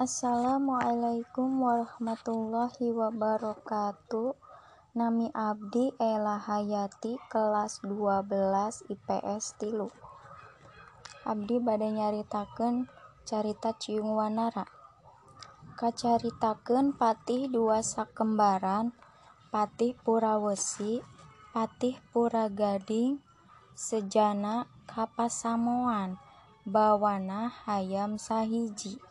Assalamualaikum warahmatullahi wabarakatuh. Nami Abdi Ella Hayati kelas 12 IPS tilu. Abdi badai nyaritaken carita Ciung Wanara. Kacaritaken Patih dua sakembaran Patih Purawesi Patih Puragading Sejana Kapasamoan Bawana hayam sahiji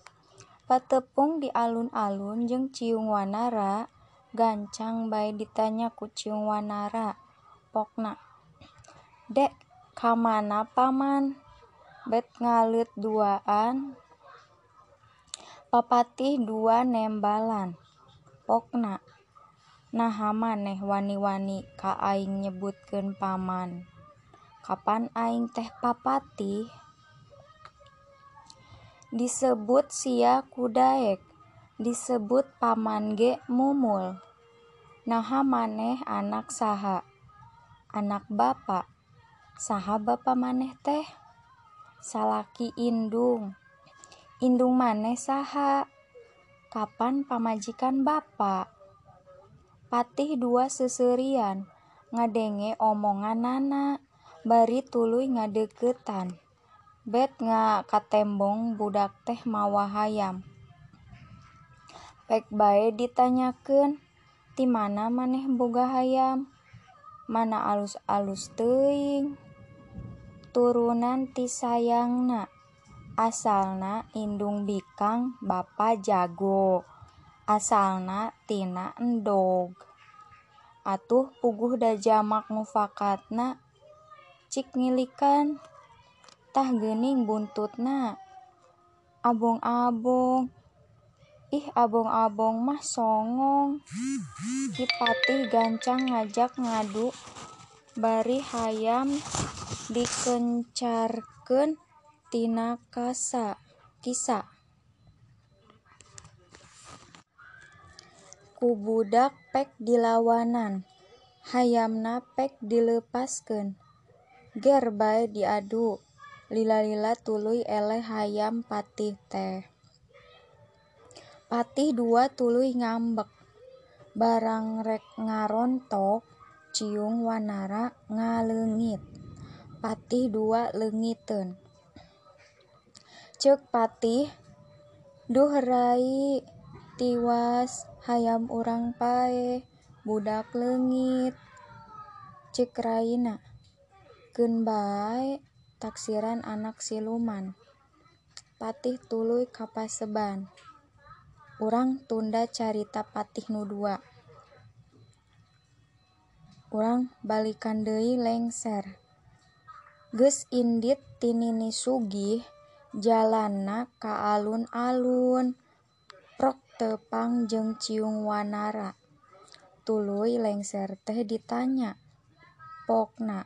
patepung di alun-alun jeung Ciung Wanara. Gancang bae ditanya ku Ciung Wanara. Pokna Dek kamana paman? Bet ngalut duaan. Papatih dua nembalan. Pokna naha maneh wani-wani ka aing nyebutkeun paman. Kapan aing teh papatih disebut sia ku daek disebut paman ge mumul. Naha maneh anak saha. Anak bapa. Saha bapa maneh teh? Salaki indung. Indung maneh saha? Kapan pamajikan bapa? Patih dua seuseurian ngadenge omonganana bari tuluy ngadeuketan Bet katembong budak teh mawa hayam. Pek bae ditanyakeun, ti mana maneh boga hayam? Mana alus-alus teuing. Turunan ti sayangna. Asalna indung bikang bapa jago. Asalna tina endog. Atuh puguh da jamak mufakatna cik ngilikan. Tah geuning buntutna. Abong-abong. Ih abong-abong mah songong. Ki patih gancang ngajak ngadu. Bari hayam dikencarkeun tina kasa ku budak pek dilawanan. Hayamna pek dileupaskeun ger bae diadu lila-lila tuluy eleh hayam patih teh. Patih dua tuluy ngambek. Barang rek ngarontok Ciung Wanara ngaleungit patih dua leungiteun ceuk patih duh rai tiwas hayam urang paeh budak leungit ceuk raina keun taksiran anak siluman. Patih tuluy kapaseban urang tunda carita patih nu dua. Urang balikan deui lengser. Geus indit ti nini sugih jalanna ka alun-alun. Prok teupang jeung Ciung Wanara. Tuluy lengser teh ditanya pokna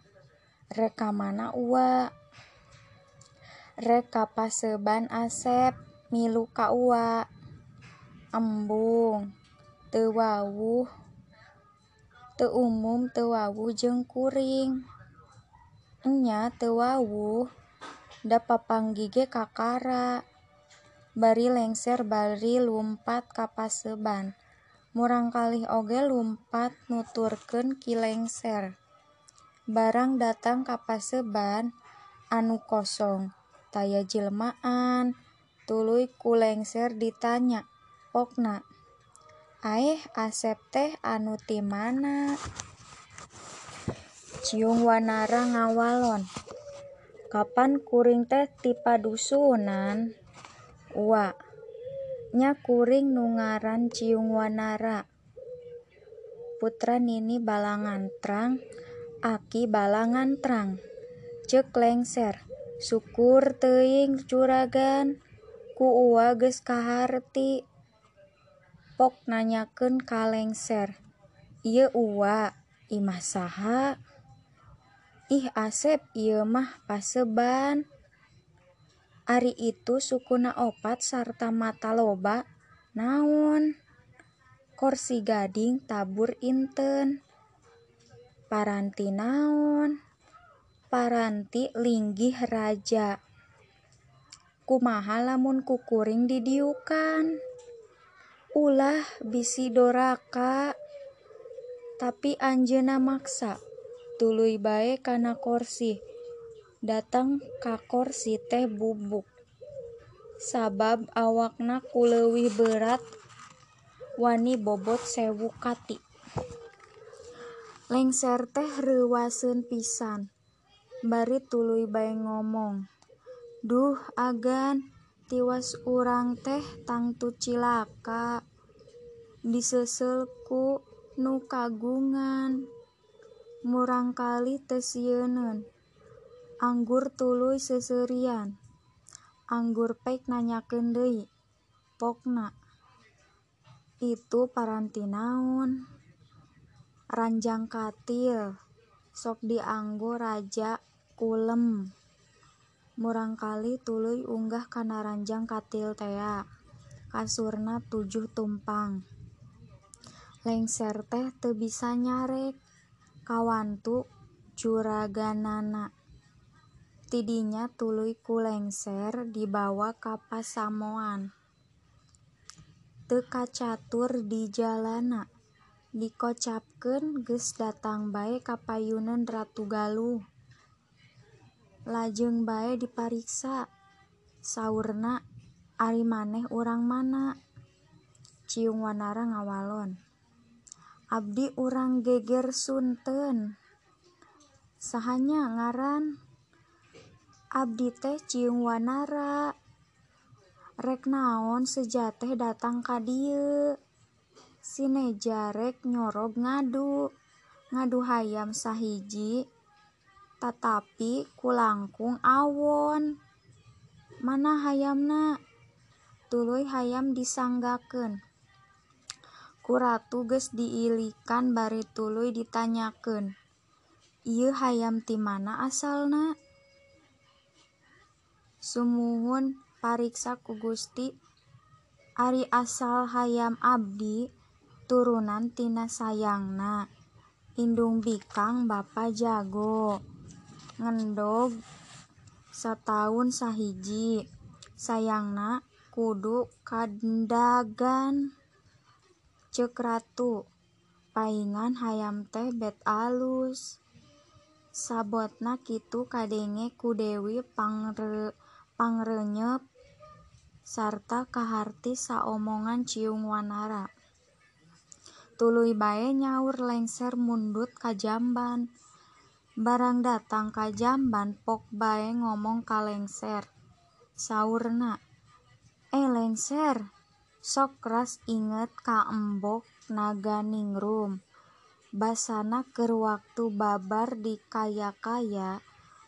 rek kamana ua rek kapaseban Asep milu kaua. Embung teu wawuh. Teu umum teu wawuh jeung kuring. Enya teu wawuh da papanggih ge kakara. Bari lengser bari lumpat kapaseban. Murang kalih oge lumpat nuturkeun ki lengser. Barang datang kapaseban anu kosong. Taya jelmaan tuluy ku lengser ditanya pokna aeh Asep teh anu ti mana? Ciung Wanara ngawalon kapan kuring teh ti padusunan? Ua nya kuring nu ngaran Ciung Wanara. Putra nini Balangantrang aki Balangantrang ceuk lengser syukur teuing juragan ku uwa geus kaharti. Pok nanyakeun ka lengser. Ieu uwa imah saha. Ih asep ieu mah paseban. Ari itu sukuna opat sarta mata loba. Naon? Korsi gading tabur inten. Paranti naon? Paranti linggih raja. Kumaha lamun kukuring didiukan? Ulah bisi doraka tapi Anjena maksa. Tuluy bae kana korsi datang ka korsi teh bubuk. Sabab awakna kuleuwih berat wani bobot sewu kati. Lengser teh reuwaseun pisan bari tuluy bae ngomong duh agan tiwas urang teh tangtu cilaka diseuseulku nu kagungan murangkali teu sieun anggur tuluy seuserian anggur pek nanyakeun deui pokna itu paranti naon ranjang katil sok dianggo raja kulem murangkali tuluy unggah kana ranjang katil tea. Kasurna tujuh tumpang. Lengser teh teu bisa nyarek. Kawantu juraganana. Tidinya tuluy ku lengser dibawa ka pasamoan. Teu kacatur di jalana. Dikocapkeun geus datang bae ka payuneun Ratu Galuh lajeng bae dipariksa. Saurna ari maneh urang mana? Ciung Wanara ngawalon. Abdi urang geger Sunten. Sahanya ngaran abdi teh Ciung Wanara. Rek naon sejateh datang ka dieu? Sineja rek nyorog ngadu. Ngadu hayam sahiji tatapi kulangkung awon. Mana hayamna? Tuluy hayam disanggakeun. Ku ratu geus diilikan bari tuluy ditanyakeun. Ieu hayam ti mana asalna? Sumuhun pariksa ku Gusti. Ari asal hayam abdi turunan tina sayangna. Indung bikang bapa jago ngendog sataun sahiji. Sayangna kudu kandagan ceuk ratu. Paingan hayam teh bet alus. Sabotna kitu kadenge ku Dewi Pangre Pangrenyep sarta kaharti saomongan ciung wanara. Tuluy bae nyaur lengser mundut ka jamban barang datang ka jamban pok bae ngomong ka lengser. Saurna eh lengser sok ras inget ka embok Naganingrum basana keur waktu babar di kaya-kaya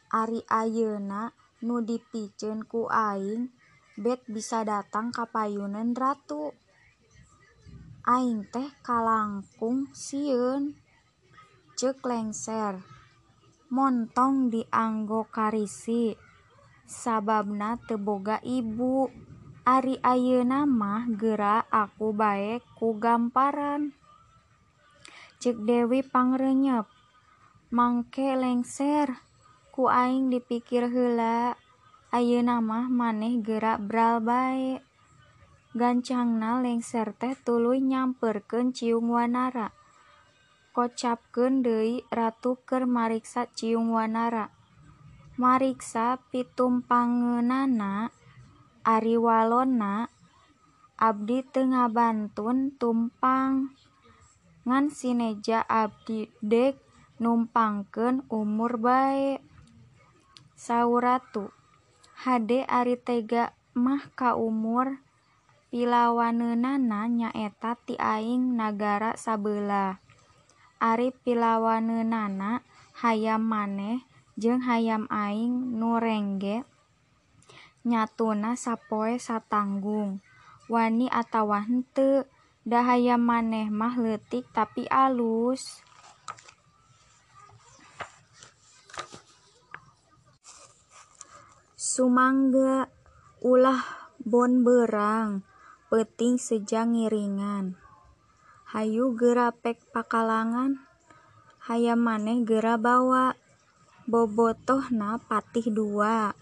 ari ayeuna nu dipiceun ku aing bet bisa datang ka payuneun ratu. Aing teh kalangkung sieun. Ceuk lengser Montong dianggo karisi sababna teu boga ibu. Ari ayeuna mah geura aku bae ku gamparan. Ceuk Dewi Pangrenyep, mangke lengser, ku aing dipikir heula, ayeuna mah maneh geura bral bae. Gancangna lengser teh tuluy nyamperkeun ciung wanara. kocapkeun deui ratu keur mariksa ciung wanara. Mariksa pitumpangeunana ari walona abdi teu ngabantun tumpang ngan sineja abdi dek numpangkeun umur bae. Saur ratu, hade ari tega mah ka umur pilawaneunana nyaeta ti aing nagara sabeulah. Ari pilawaneunana hayam maneh jeung hayam aing nu rengge nyatuna sapoe satanggung. Wani atawa henteu, da hayam maneh mah leutik tapi alus. Sumangga ulah bon bonberang, peuting sejang ngiringan. Hayu geura pek pakalangan. Hayam maneh geura bawa bobotohna patih dua.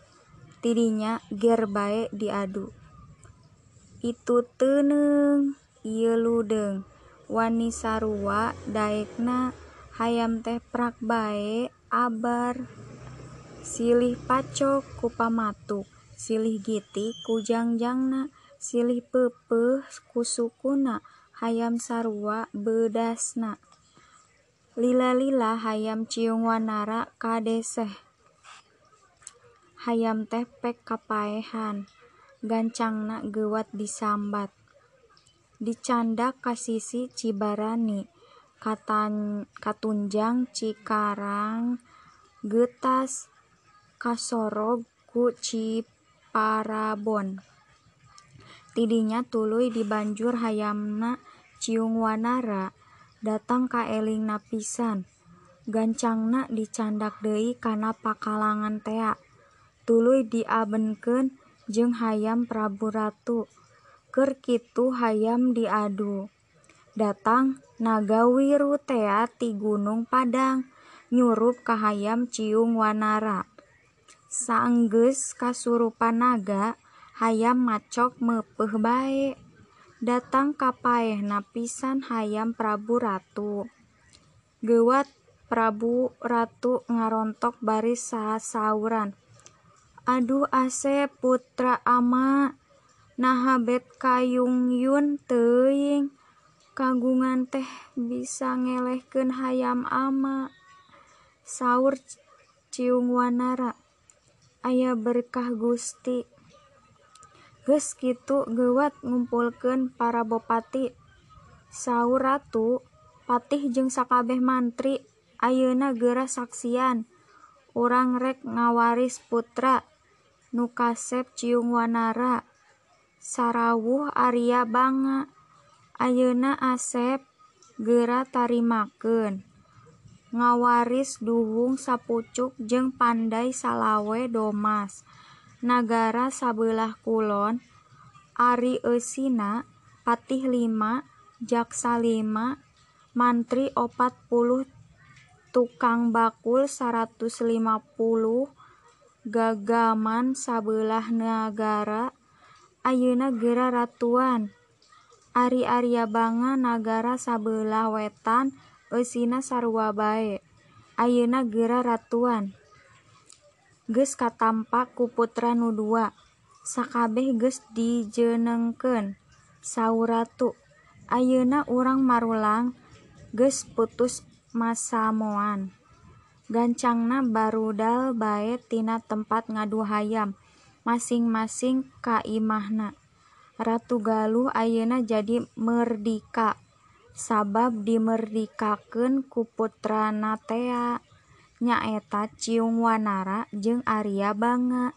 Tidinya ger bae diadu. Itu teneng ieu ludeng. Wani sarua daekna. Hayam teh prak bae abar. Silih pacok ku pamatuk silih giti ku jangjangna. Silih peupeuh ku sukuna hayam sarua beudasna lila-lila hayam ciung wanara kadeseh. Hayam teh pek kapaehan. Gancangna gewat disambat. Dicandak ka sisi Cibarani. Katan katunjang Cikarang getas kasorog ku Ciparabon. Tidinya tuluy dibanjur hayamna ciung wanara datang ka elingna pisan gancangna dicandak deui kana pakalangan tea. Tuluy diabenkeun jeung hayam Prabu Ratu. Keur kitu hayam diadu. Datang Nagawiru tea ti Gunung Padang nyurup ka hayam ciung wanara. Saenggeus kasurupan naga hayam macok meupeuh bae datang kapaehna pisan hayam Prabu Ratu. Gewat Prabu Ratu ngarontok bari sasauran Aduh Asep putra ama naha bet kayungyun teuing. Kagungan teh bisa ngelehkeun hayam ama. Saur ciung wanara. Aya berkah Gusti geus kitu geuwat ngumpulkeun para bopati. Saur ratu patih jeung sakabeh mantri ayeuna geura saksian. Urang rek ngawaris putra nu kasep ciung wanara. Sarawuh Arya Banga ayeuna Asep geura tarimakeun. Ngawaris Duhung Sapucuk jeung Pandai Salawe Domas. Nagara sabelah kulon Ari Eusina Patih lima Jaksa lima Mantri opat puluh tukang bakul 150 gagaman sabelah nagara ayeuna geura ratuan Ari Arya Banga nagara sabelah wetan eusina sarua bae ayeuna geura ratuan geus katampa ku putra nu dua sakabeh geus dijeunengkeun. Saur ratu ayeuna urang marulang geus putus masamoan gancangna barudal bae tina tempat ngadu hayam masing-masing ka imahna Ratu Galuh ayeuna jadi merdika sabab dimerdikakeun ku putrana tea. Nyaeta Ciung Wanara jeung Arya Banga.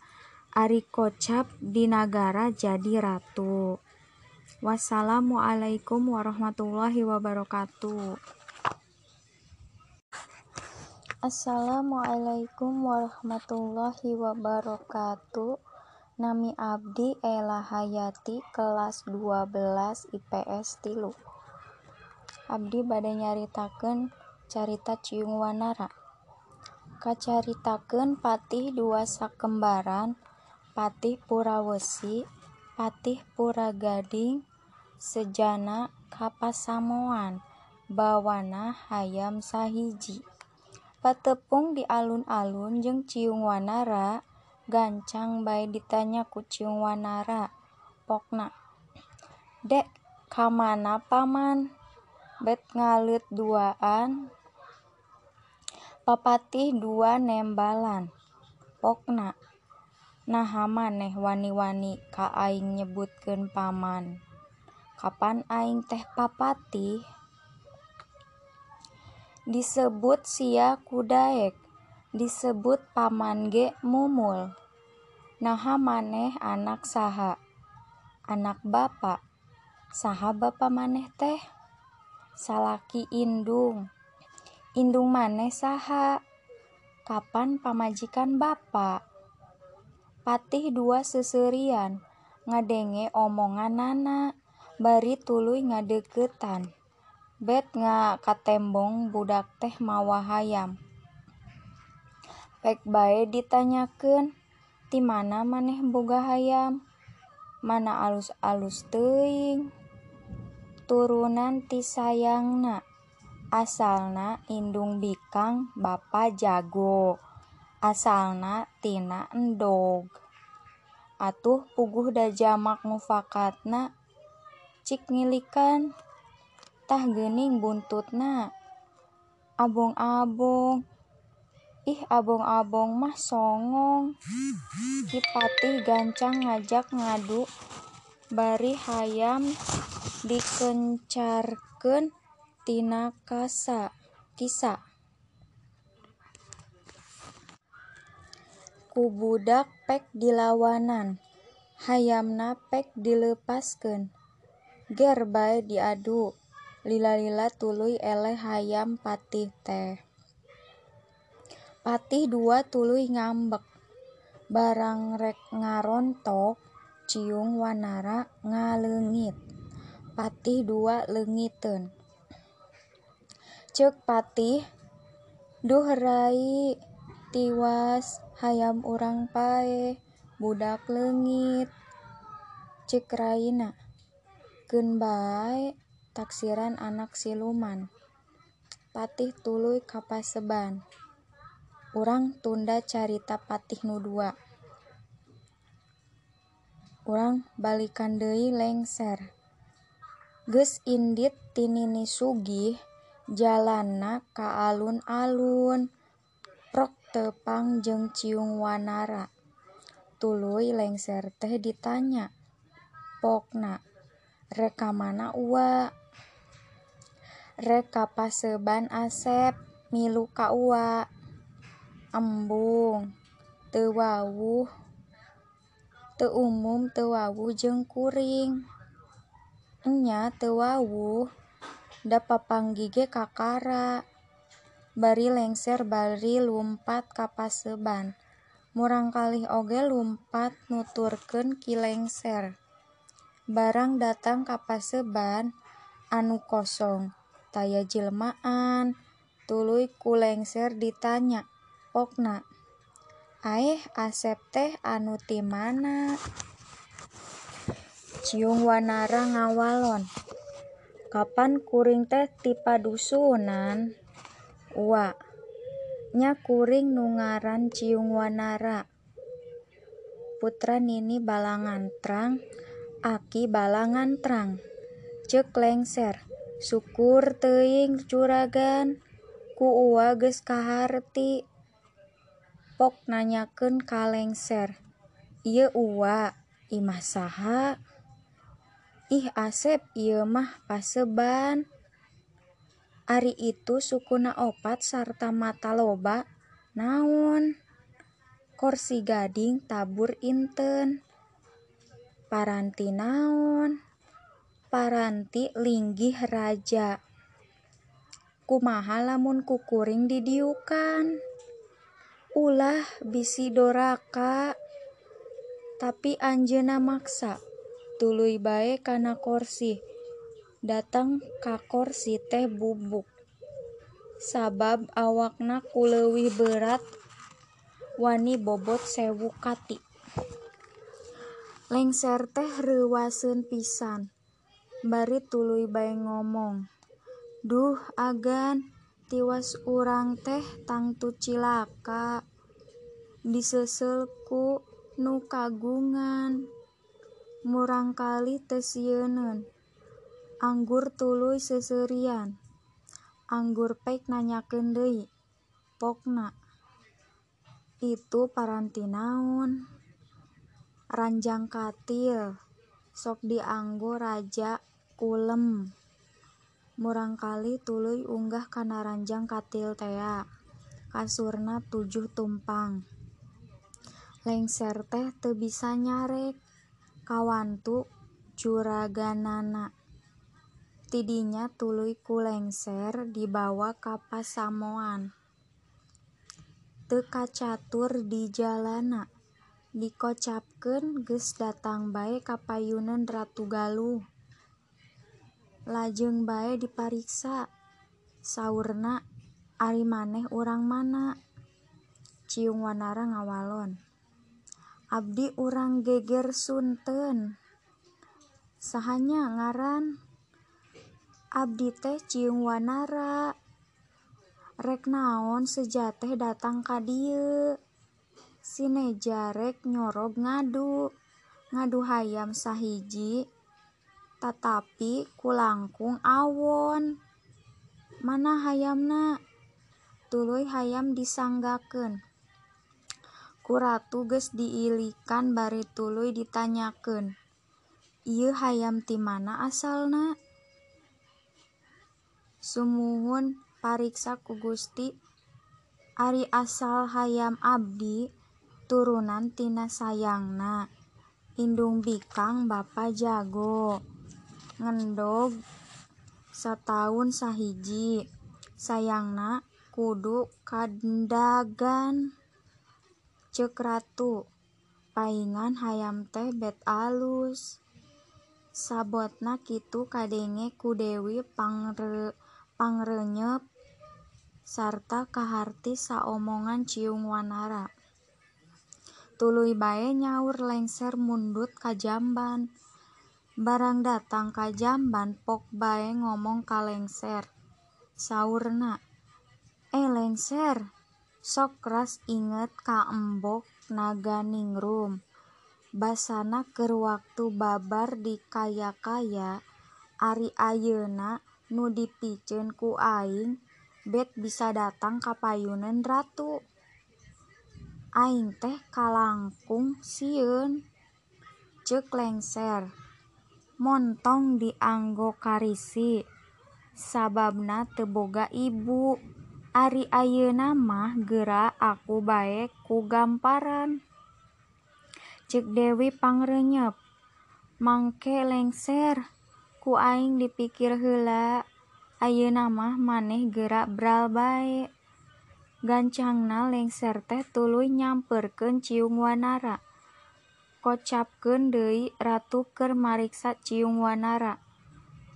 Ari kocap di nagara jadi ratu. Wassalamualaikum warahmatullahi wabarakatuh. Assalamualaikum warahmatullahi wabarakatuh. Nami Abdi Ela Hayati kelas 12 IPS tilu. Abdi bade nyaritakeun carita Ciung Wanara kacaritakeun patih dua sakembaran Patih Purawesi Patih Puragading sejana kapasamoan bawana hayam sahiji. Patepung di alun-alun jeung Ciung Wanara gancang bae ditanya ku Ciung Wanara pokna. Dek kamana paman? Bet ngalut duaan papatih dua nembalan. Pokna. Naha maneh wani-wani ka aing nyebutkeun paman. Kapan aing teh papatih disebut sia ku daek disebut paman ge mumul. Naha maneh anak saha. Anak bapa. Saha bapa maneh teh? Salaki indung indung maneh saha? Kapan pamajikan bapa patih dua seuseurian ngadenge omonganana bari tuluy ngadeuketan bet ngakatembong budak teh mawa hayam pek bae ditanyakeun Ti mana maneh boga hayam mana alus-alus teuing? Turunan ti sayangna asalna indung bikang bapa jago. Asalna tina endog. Atuh puguh da jamak mufakatna cik ngilikan. Tah geuning buntutna abong-abong. Ih abong-abong mah songong. Ki Patih gancang ngajak ngadu bari hayam dikencarkeun tina kasa kisa. Ku budak pek dilawanan. Hayamna pek dileupaskeun ger bae diadu. Lila-lila tuluy eleh hayam Patih teh. Patih dua tuluy ngambek. Barang rek ngarontok ciung wanara ngaleungit Patih dua leungiteun ceuk Patih. Duh rai tiwas hayam urang paeh budak leungit. Ceuk raina bae taksiran anak siluman. Patih tuluy kapaseban. Urang tunda carita Patih nu dua. Urang balikan deui lengser. Geus indit ti Nini Sugih jalanna ka alun-alun prok teupang jeung ciung wanara. Tuluy lengser teh ditanya pokna rek ka mana uwa? Rek ka paseban Asep milu ka uwa. Embung teu wawuh teu umum teu wawuh jeung kuring. Enya teu Da papanggih ge kakara. Bari lengser bari lumpat ka paseban. Murangkalih oge lumpat nuturkeun ki lengser. Barang datang ka paseban anu kosong. Taya jelmaan tuluy ku lengser ditanya, pokna. Aeh Asep teh anu ti mana? Ciung Wanara ngawalon. kapan kuring teh ti padusunan Wa. Nya kuring nu ngaran Ciung Wanara. Putra Nini Balangantrang Aki Balangantrang cek lengser. Syukur teing juragan ku uwa geus kaharti. Pok nanyakeun ka lengser. Ieu uwa imah saha? Ih Asep ieu mah Paseban. Ari itu sukuna opat sarta mataloba naon. Korsi gading tabur inten. Paranti naon. Paranti linggih raja. Kumaha lamun kukuring didiukan. Ulah bisi doraka. Tapi anjeuna maksa. Tuluy bae kana Korsi. Datang ka Korsi teh bubuk. Sabab awakna ku leuwih berat wani bobot sewu kati. Lengser teh reuwaseun pisan. Bari tuluy bae ngomong duh agan tiwas urang teh tangtu cilaka. Diseusel ku nu kagungan murangkalih teu sieuneun anggur tuluy seuseurian anggur pek nanyakeun deui pokna. Itu paranti naon ranjang katil sok dianggo raja kulem. Murangkalih tuluy unggah kana ranjang katil tea kasurna tujuh tumpang. Lengser teh teu bisa nyarek kawantu juraganana. Tidinya tuluy ku lengser dibawa ka pasamoan teu kacatur di jalana. Dikocapkeun geus datang bae ka payuneun Ratu Galuh. Lajeng bae dipariksa. Saurna ari maneh urang mana? Ciung wanara ngawalon Abdi urang geger Sunten. Sahnya ngaran Abdi teh Ciung Wanara rek naon sejateh datang ka dieu. Sinejarek nyorog ngadu ngadu hayam sahiji tetapi kulangkung awon. Mana hayamna? Tuluy hayam disanggakeun. Ku ratu geus diilikan bari tuluy ditanyakeun ieu hayam ti mana asalna? Sumuhun pariksa ku Gusti ari asal hayam abdi turunan tina sayangna indung bikang bapa jago ngendog sataun sahiji sayangna kudu kandagan cek ratu. Paingan hayam teh bet alus. Sabotna kitu kadenge ku Dewi pangre pangrenyep sarta kaharti saomongan ciung wanara. Tuluy bae nyaur lengser mundut ka jamban. Barang datang ka jamban pok bae ngomong ka lengser. Saurna eh lengser sok ras inget ka embok naga ningrum basana keur waktu babar di kaya-kaya ari ayeuna nu dipiceun ku aing bet bisa datang ka payuneun ratu. Aing teh kalangkung sieun ceuk lengser. Montong dianggo karisi sababna teu boga ibu Ari ayeuna mah geura aku bae ku gamparan. Cek Dewi pangrenyep. Mangke lengser. Ku aing dipikir heula. Ayeuna mah maneh geura bral bae. Gancangna lengser teh tuluy nyamperkeun ciung wanara. Kocapkeun deui ratu keur mariksa ciung wanara.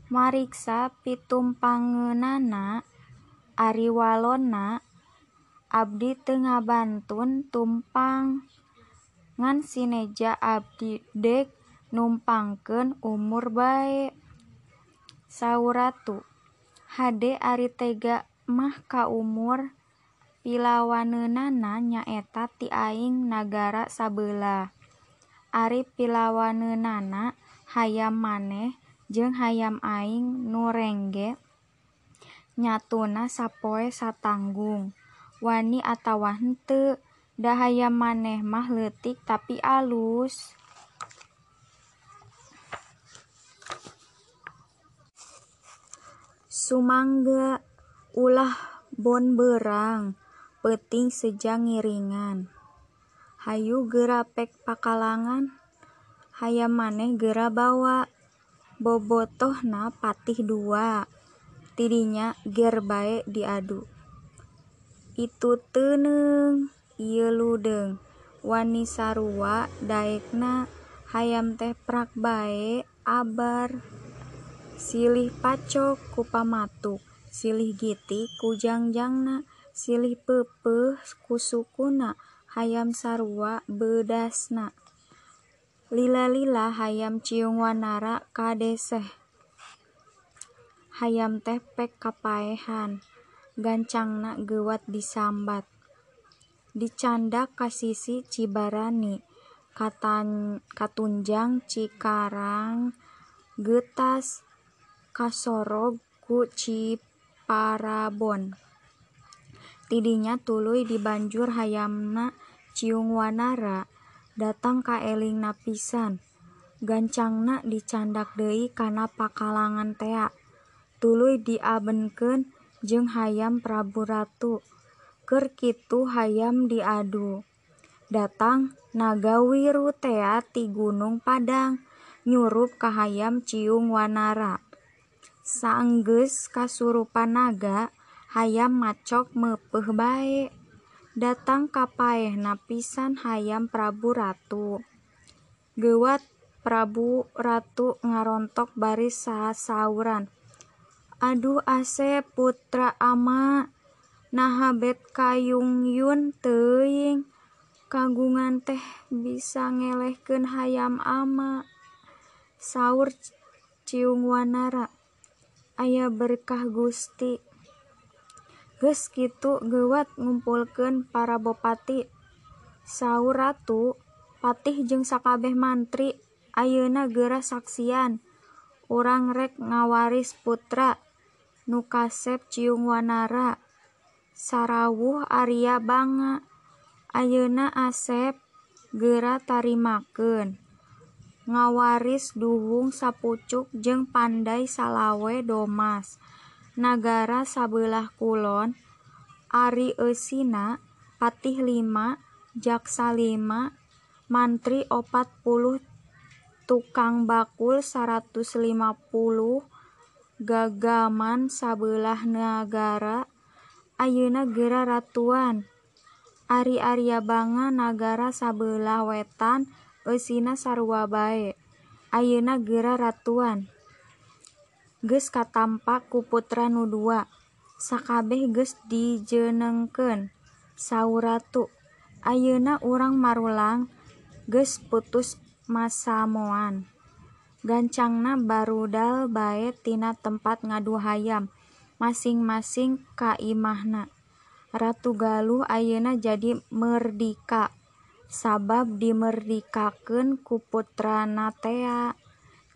Mariksa pitumpangeunana ari walona abdi teu ngabantun tumpang. Ngan sineja abdi dek numpangkeun umur bae. Saur ratu hade ari tega mah ka umur. Pilawaneunana nyaeta ti aing nagara sabeula ari pilawaneunana hayam maneh jeung hayam aing nu rengge nyatuna sapoe satanggung. Wani atawa henteu da hayam maneh mah leutik tapi alus. Sumangga ulah bon beurang peuting seja ngiringan. Hayu geura pek pakalangan hayam maneh geura bawa bobotohna patih dua tidinya ger bae diadu. Itu teuneung ieu ludeung wani sarua daekna hayam teh prak bae abar. Silih pacok ku pamatuk silih gitik ku jangjangna silih peupeuh ku sukuna hayam sarua beudasna lila-lila hayam ciung wanara ka deseh hayam teh pek kapaehan. Gancangna geuwat disambat. Dicandak ka sisi Cibarani. Katunjang Cikarang geutas kasorog ku Ciparabon. Tidinya tuluy dibanjur hayamna ciung wanara datang kaelingna pisan. Gancangna dicandak deui kana pakalangan tea tuluy diabenkeun jeung hayam Prabu Ratu. Keur kitu hayam diadu. Datang Nagawiru tea ti Gunung Padang nyurup ka hayam ciung wanara. Saenggeus kasurupan naga hayam macok meupeuh bae. Datang kapaehna pisan hayam Prabu Ratu. Geuwat Prabu Ratu ngarontok bari sasauran Aduh Asep putra ama naha bet kayungyun teuing. Kagungan teh bisa ngelehkeun hayam ama saur ciung wanara. Aya berkah Gusti. Geus kitu gewat ngumpulkeun para bopati. Saur ratu patih jeung sakabeh mantri ayeuna geura saksian. Urang rek ngawaris putra. Nu kasep Ciung Wanara. Sarawuh Arya Banga. Ayeuna Asep geura tarimakeun. Ngawaris duhung sapucuk jeung pandai salawe domas. Nagara sabelah kulon Ari Eusina Patih lima Jaksa lima Mantri opat puluh tukang bakul 150 gagaman sabelah negara ayeuna geura ratuan Ari Arya Banga nagara sabelah wetan Eusina sarua bae ayeuna geura ratuan geus katampak ku putra nu dua sakabeh geus dijeunengkeun. Saur ratu ayeuna urang marulang geus putus masamoan gancangna barudal bae tina tempat ngadu hayam. Masing-masing ka imahna Ratu Galuh ayeuna jadi merdika. Sabab dimerdikakeun ku putrana tea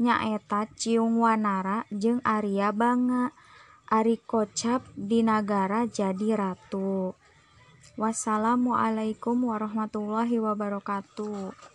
nyaeta Ciung Wanara jeung Arya Banga. Ari kocap di nagara jadi ratu. Wassalamualaikum warahmatullahi wabarakatuh.